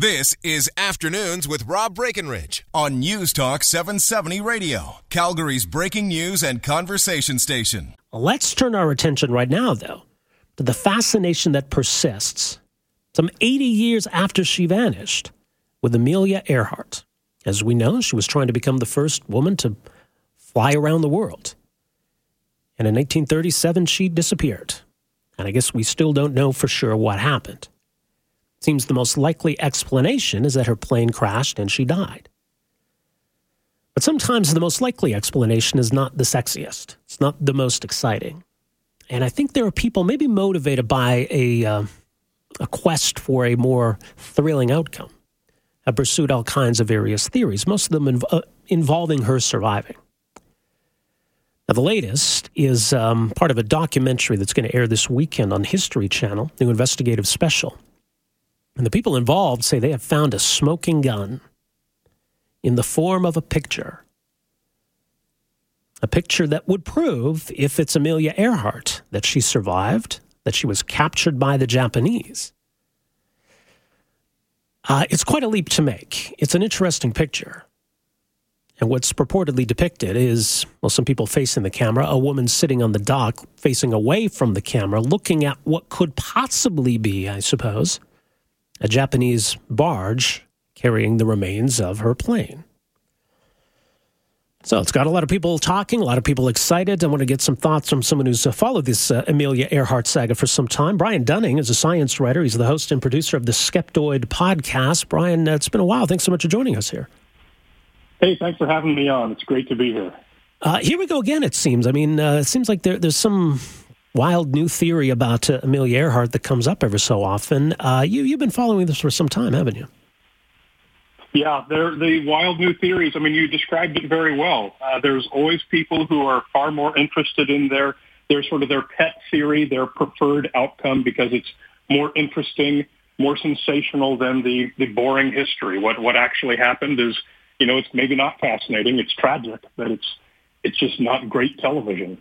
This is Afternoons with Rob Breckenridge on News Talk 770 Radio, Calgary's breaking news and conversation station. Let's turn our attention right now, though, to the fascination that persists some 80 years after she vanished with Amelia Earhart. As we know, she was trying to become the first woman to fly around the world. And in 1937, she disappeared. And I guess we still don't know for sure what happened. Seems the most likely explanation is that her plane crashed and she died. But sometimes the most likely explanation is not the sexiest, it's not the most exciting. And I think there are people maybe motivated by a, uh, a quest for a more thrilling outcome, have pursued all kinds of various theories, most of them inv- uh, involving her surviving. Now, the latest is um, part of a documentary that's going to air this weekend on History Channel, new investigative special. And the people involved say they have found a smoking gun in the form of a picture. A picture that would prove, if it's Amelia Earhart, that she survived, that she was captured by the Japanese. Uh, it's quite a leap to make. It's an interesting picture. And what's purportedly depicted is, well, some people facing the camera, a woman sitting on the dock facing away from the camera, looking at what could possibly be, I suppose, a Japanese barge carrying the remains of her plane. So it's got a lot of people talking, a lot of people excited. I want to get some thoughts from someone who's uh, followed this uh, Amelia Earhart saga for some time. Brian Dunning is a science writer. He's the host and producer of the Skeptoid podcast. Brian, uh, it's been a while. Thanks so much for joining us here. Hey, thanks for having me on. It's great to be here. Uh, here we go again, it seems. I mean, uh, it seems like there, there's some wild new theory about uh, Amelia Earhart that comes up ever so often. Uh, you, you've been following this for some time, haven't you? Yeah, they're the wild new theories. I mean, you described it very well. Uh, there's always people who are far more interested in their their sort of their pet theory, their preferred outcome, because it's more interesting, more sensational than the the boring history. What what actually happened is, you know, it's maybe not fascinating. It's tragic, but it's it's just not great television.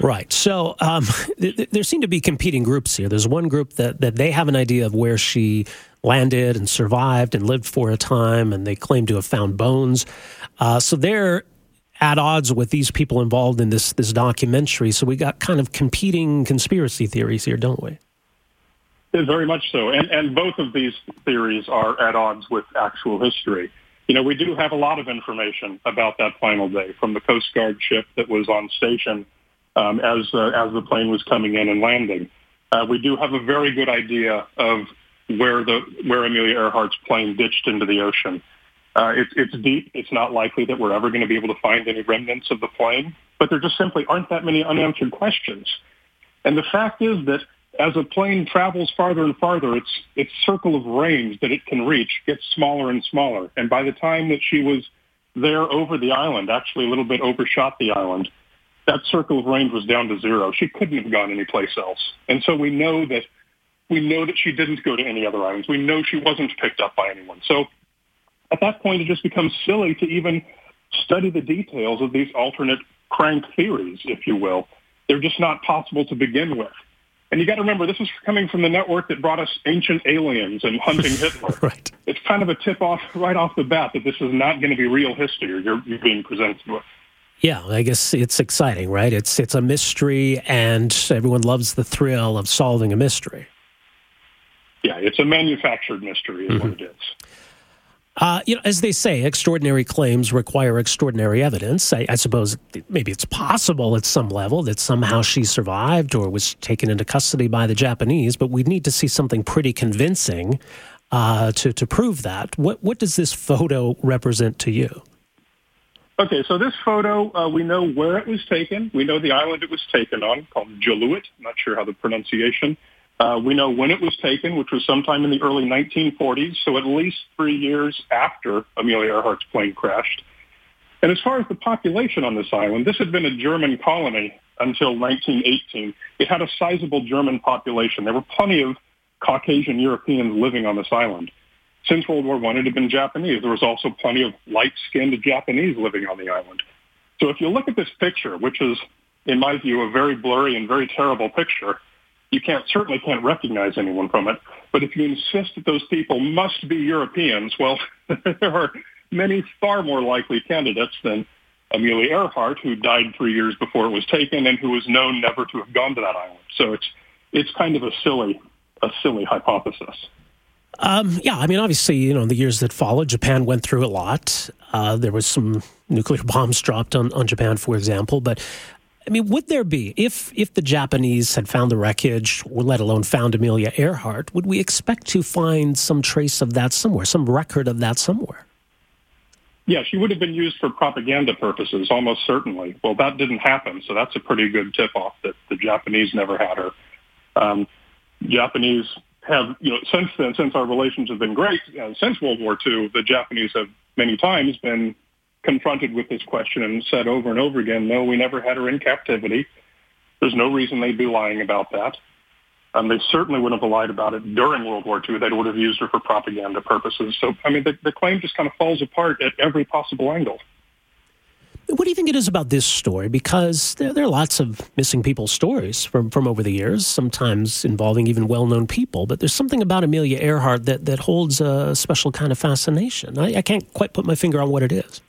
Right. So um, th- there seem to be competing groups here. There's one group that, that they have an idea of where she landed and survived and lived for a time, and they claim to have found bones. Uh, so they're at odds with these people involved in this this documentary. So we got kind of competing conspiracy theories here, don't we? Very much so, and and both of these theories are at odds with actual history. You know, we do have a lot of information about that final day from the Coast Guard ship that was on station um, as uh, as the plane was coming in and landing. Uh, we do have a very good idea of where the where Amelia Earhart's plane ditched into the ocean. Uh, it, it's deep. It's not likely that we're ever going to be able to find any remnants of the plane, but there just simply aren't that many unanswered questions. And the fact is that as a plane travels farther and farther, its its circle of range that it can reach gets smaller and smaller. And by the time that she was there over the island, actually a little bit overshot the island, that circle of range was down to zero. She couldn't have gone anyplace else. And so we know that we know that she didn't go to any other islands. We know she wasn't picked up by anyone. So at that point, it just becomes silly to even study the details of these alternate crank theories, if you will. They're just not possible to begin with. And you got to remember, this is coming from the network that brought us ancient aliens and hunting Hitler. right. It's kind of a tip off right off the bat that this is not going to be real history you're, you're being presented with. Yeah, I guess it's exciting, right? It's it's a mystery, and everyone loves the thrill of solving a mystery. Yeah, it's a manufactured mystery, is mm-hmm. what it is. Uh, you know, as they say, extraordinary claims require extraordinary evidence. I, I, suppose maybe it's possible at some level that somehow she survived or was taken into custody by the Japanese, but we'd need to see something pretty convincing uh, to to prove that. What what does this photo represent to you? Okay, so this photo, uh, we know where it was taken. We know the island it was taken on, called Jaluit. Not sure how the pronunciation. Uh, we know when it was taken, which was sometime in the early 1940s, so at least three years after Amelia Earhart's plane crashed. And as far as the population on this island, this had been a German colony until 1918. It had a sizable German population. There were plenty of Caucasian Europeans living on this island since World War One, it had been Japanese. There was also plenty of light-skinned Japanese living on the island. So if you look at this picture, which is, in my view, a very blurry and very terrible picture, you can't certainly can't recognize anyone from it. But if you insist that those people must be Europeans, well, there are many far more likely candidates than Amelia Earhart, who died three years before it was taken and who was known never to have gone to that island. So it's it's kind of a silly a silly hypothesis. Um, yeah, I mean, obviously, you know, in the years that followed, Japan went through a lot. Uh, there was some nuclear bombs dropped on, on Japan, for example. But I mean, would there be if if the Japanese had found the wreckage, or let alone found Amelia Earhart, would we expect to find some trace of that somewhere, some record of that somewhere? Yeah, she would have been used for propaganda purposes, almost certainly. Well, that didn't happen, so that's a pretty good tip-off that the Japanese never had her. Um, Japanese have, you know, since then, since our relations have been great, uh, since World War II, the Japanese have many times been confronted with this question and said over and over again, no, we never had her in captivity. There's no reason they'd be lying about that. Um, they certainly wouldn't have lied about it during World War II. They would have used her for propaganda purposes. So, I mean, the, the claim just kind of falls apart at every possible angle. What do you think it is about this story? Because there, there, are lots of missing people stories from, from over the years, sometimes involving even well known people. But there's something about Amelia Earhart that, that holds a special kind of fascination. I, I can't quite put my finger on what it is.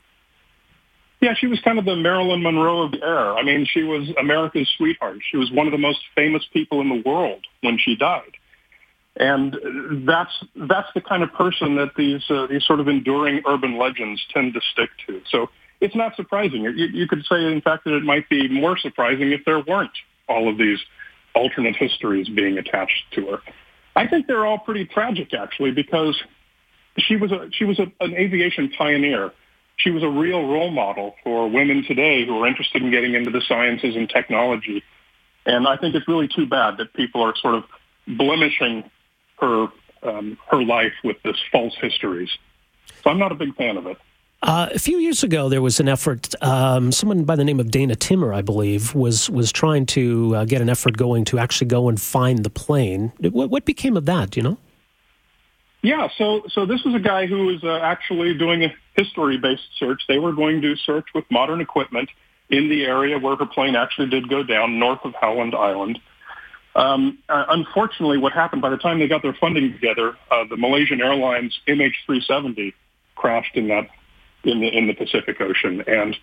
Yeah, she was kind of the Marilyn Monroe of the era. I mean, she was America's sweetheart. She was one of the most famous people in the world when she died. And that's that's the kind of person that these uh, these sort of enduring urban legends tend to stick to. So it's not surprising. You, you could say, in fact, that it might be more surprising if there weren't all of these alternate histories being attached to her. I think they're all pretty tragic, actually, because she was a she was a, an aviation pioneer she was a real role model for women today who are interested in getting into the sciences and technology. And I think it's really too bad that people are sort of blemishing her um, her life with this false histories. So I'm not a big fan of it. Uh, a few years ago, there was an effort. Um, someone by the name of Dana Timmer, I believe, was was trying to uh, get an effort going to actually go and find the plane. What, what became of that? You know? Yeah, so so this was a guy who was uh, actually doing a history-based search. They were going to search with modern equipment in the area where her plane actually did go down, north of Howland Island. Um, uh, unfortunately, what happened by the time they got their funding together, uh, the Malaysian Airlines MH370 crashed in that in the in the Pacific Ocean, and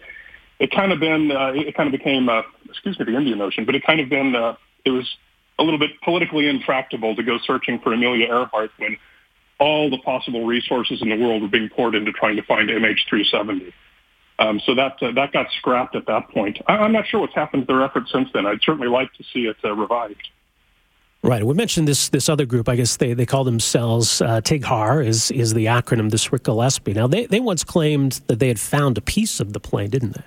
it kind of been uh, it kind of became uh, excuse me the Indian Ocean, but it kind of been uh, it was a little bit politically intractable to go searching for Amelia Earhart when all the possible resources in the world were being poured into trying to find MH370. Um, so that uh, that got scrapped at that point. I, am not sure what's happened to their efforts since then. I'd certainly like to see it uh, revived. Right. We mentioned this this other group. I guess they, they call themselves uh, TIGHAR is is the acronym. This Ric Gillespie. Now they they once claimed that they had found a piece of the plane, didn't they?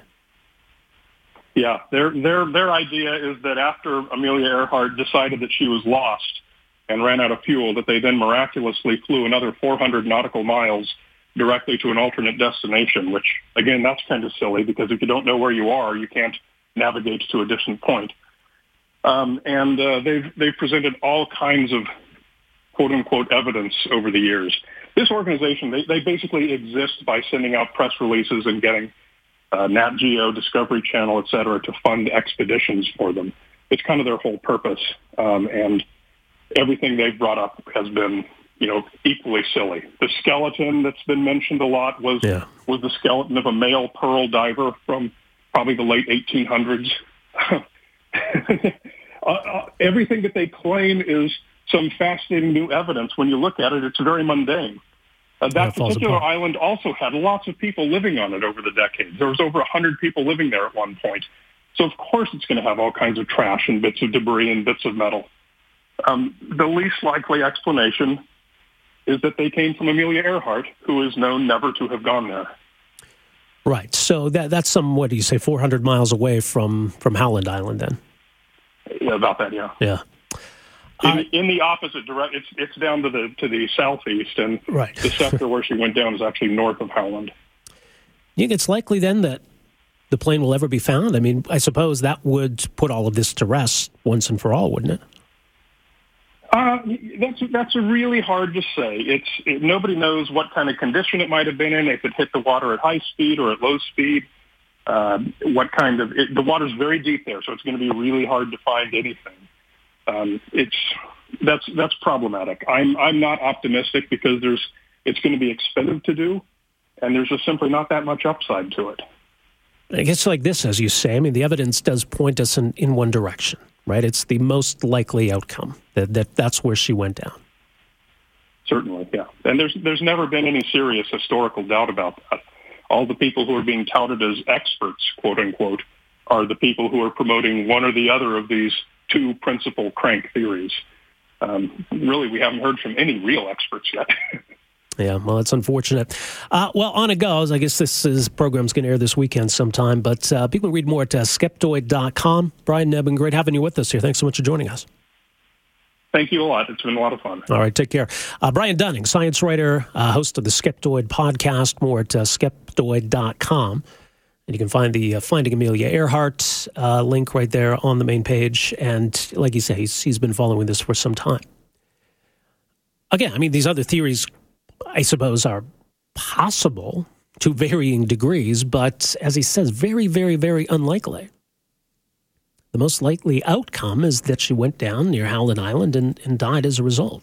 Yeah. Their their their idea is that after Amelia Earhart decided that she was lost, and ran out of fuel that they then miraculously flew another 400 nautical miles directly to an alternate destination, which again, that's kind of silly because if you don't know where you are, you can't navigate to a distant point. Um, and uh, they've, they've presented all kinds of quote unquote evidence over the years. This organization, they, they basically exist by sending out press releases and getting uh, Nat Geo, Discovery Channel, et cetera, to fund expeditions for them. It's kind of their whole purpose. Um, and everything they've brought up has been, you know, equally silly. The skeleton that's been mentioned a lot was yeah. was the skeleton of a male pearl diver from probably the late 1800s. uh, uh, everything that they claim is some fascinating new evidence. When you look at it, it's very mundane. Uh, that particular island also had lots of people living on it over the decades. There was over 100 people living there at one point. So of course it's going to have all kinds of trash and bits of debris and bits of metal. Um, the least likely explanation is that they came from Amelia Earhart, who is known never to have gone there. Right. So that that's some what do you say, four hundred miles away from from Howland Island, then? Yeah, about that. Yeah. Yeah. In, in the opposite direction, it's it's down to the to the southeast, and right. the sector where she went down is actually north of Howland. You think it's likely then that the plane will ever be found? I mean, I suppose that would put all of this to rest once and for all, wouldn't it? Uh, that's that's really hard to say. It's it, nobody knows what kind of condition it might have been in. If it hit the water at high speed or at low speed, uh, what kind of it, the water's very deep there, so it's going to be really hard to find anything. Um, it's that's that's problematic. I'm I'm not optimistic because there's it's going to be expensive to do, and there's just simply not that much upside to it. I guess like this, as you say, I mean, the evidence does point us in, in one direction, right? It's the most likely outcome that, that that's where she went down. Certainly, yeah. And there's there's never been any serious historical doubt about that. All the people who are being touted as experts, quote unquote, are the people who are promoting one or the other of these two principal crank theories. Um, really, we haven't heard from any real experts yet. Yeah, well, it's unfortunate. Uh, well, on it goes. I guess this is, program's going to air this weekend sometime, but uh, people can read more at uh, skeptoid.com. Brian Nebben, great having you with us here. Thanks so much for joining us. Thank you a lot. It's been a lot of fun. All right, take care. Uh, Brian Dunning, science writer, uh, host of the Skeptoid podcast, more at uh, skeptoid.com. And you can find the uh, Finding Amelia Earhart uh, link right there on the main page. And like you say, he's, he's been following this for some time. Again, I mean, these other theories, I suppose, are possible to varying degrees, but as he says, very, very, very unlikely. The most likely outcome is that she went down near Howland Island and, and died as a result.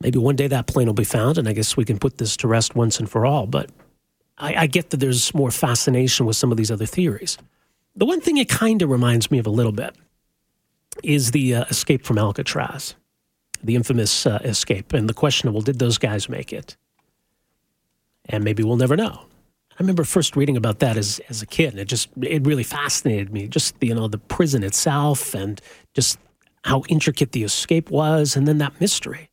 Maybe one day that plane will be found, and I guess we can put this to rest once and for all. But I, I get that there's more fascination with some of these other theories. The one thing it kind of reminds me of a little bit is the uh, escape from Alcatraz, the infamous uh, escape, and the question of, well, did those guys make it? And maybe we'll never know. I remember first reading about that as, as a kid, and it just it really fascinated me. Just you know the prison itself, and just how intricate the escape was, and then that mystery.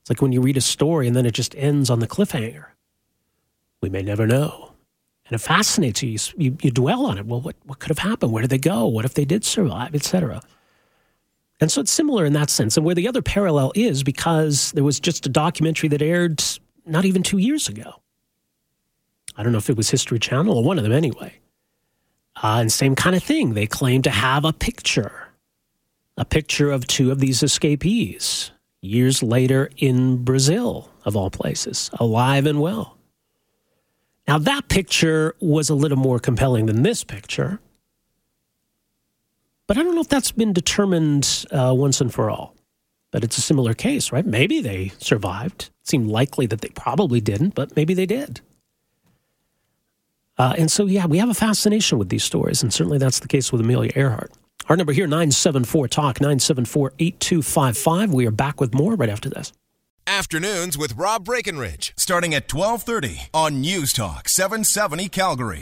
It's like when you read a story and then it just ends on the cliffhanger. We may never know, and it fascinates you. You, you dwell on it. Well, what what could have happened? Where did they go? What if they did survive, etc. And so it's similar in that sense. And where the other parallel is because there was just a documentary that aired not even two years ago I don't know if it was History Channel or one of them anyway. Uh, and same kind of thing. They claim to have a picture, a picture of two of these escapees years later in Brazil, of all places, alive and well. Now, that picture was a little more compelling than this picture, but I don't know if that's been determined uh, once and for all. But it's a similar case, right? Maybe they survived. It seemed likely that they probably didn't, but maybe they did. Uh, and so, yeah, we have a fascination with these stories, and certainly that's the case with Amelia Earhart. Our number here, 974 Talk, 974 8255. We are back with more right after this. Afternoons with Rob Breckenridge, starting at 1230 on News Talk 770 Calgary.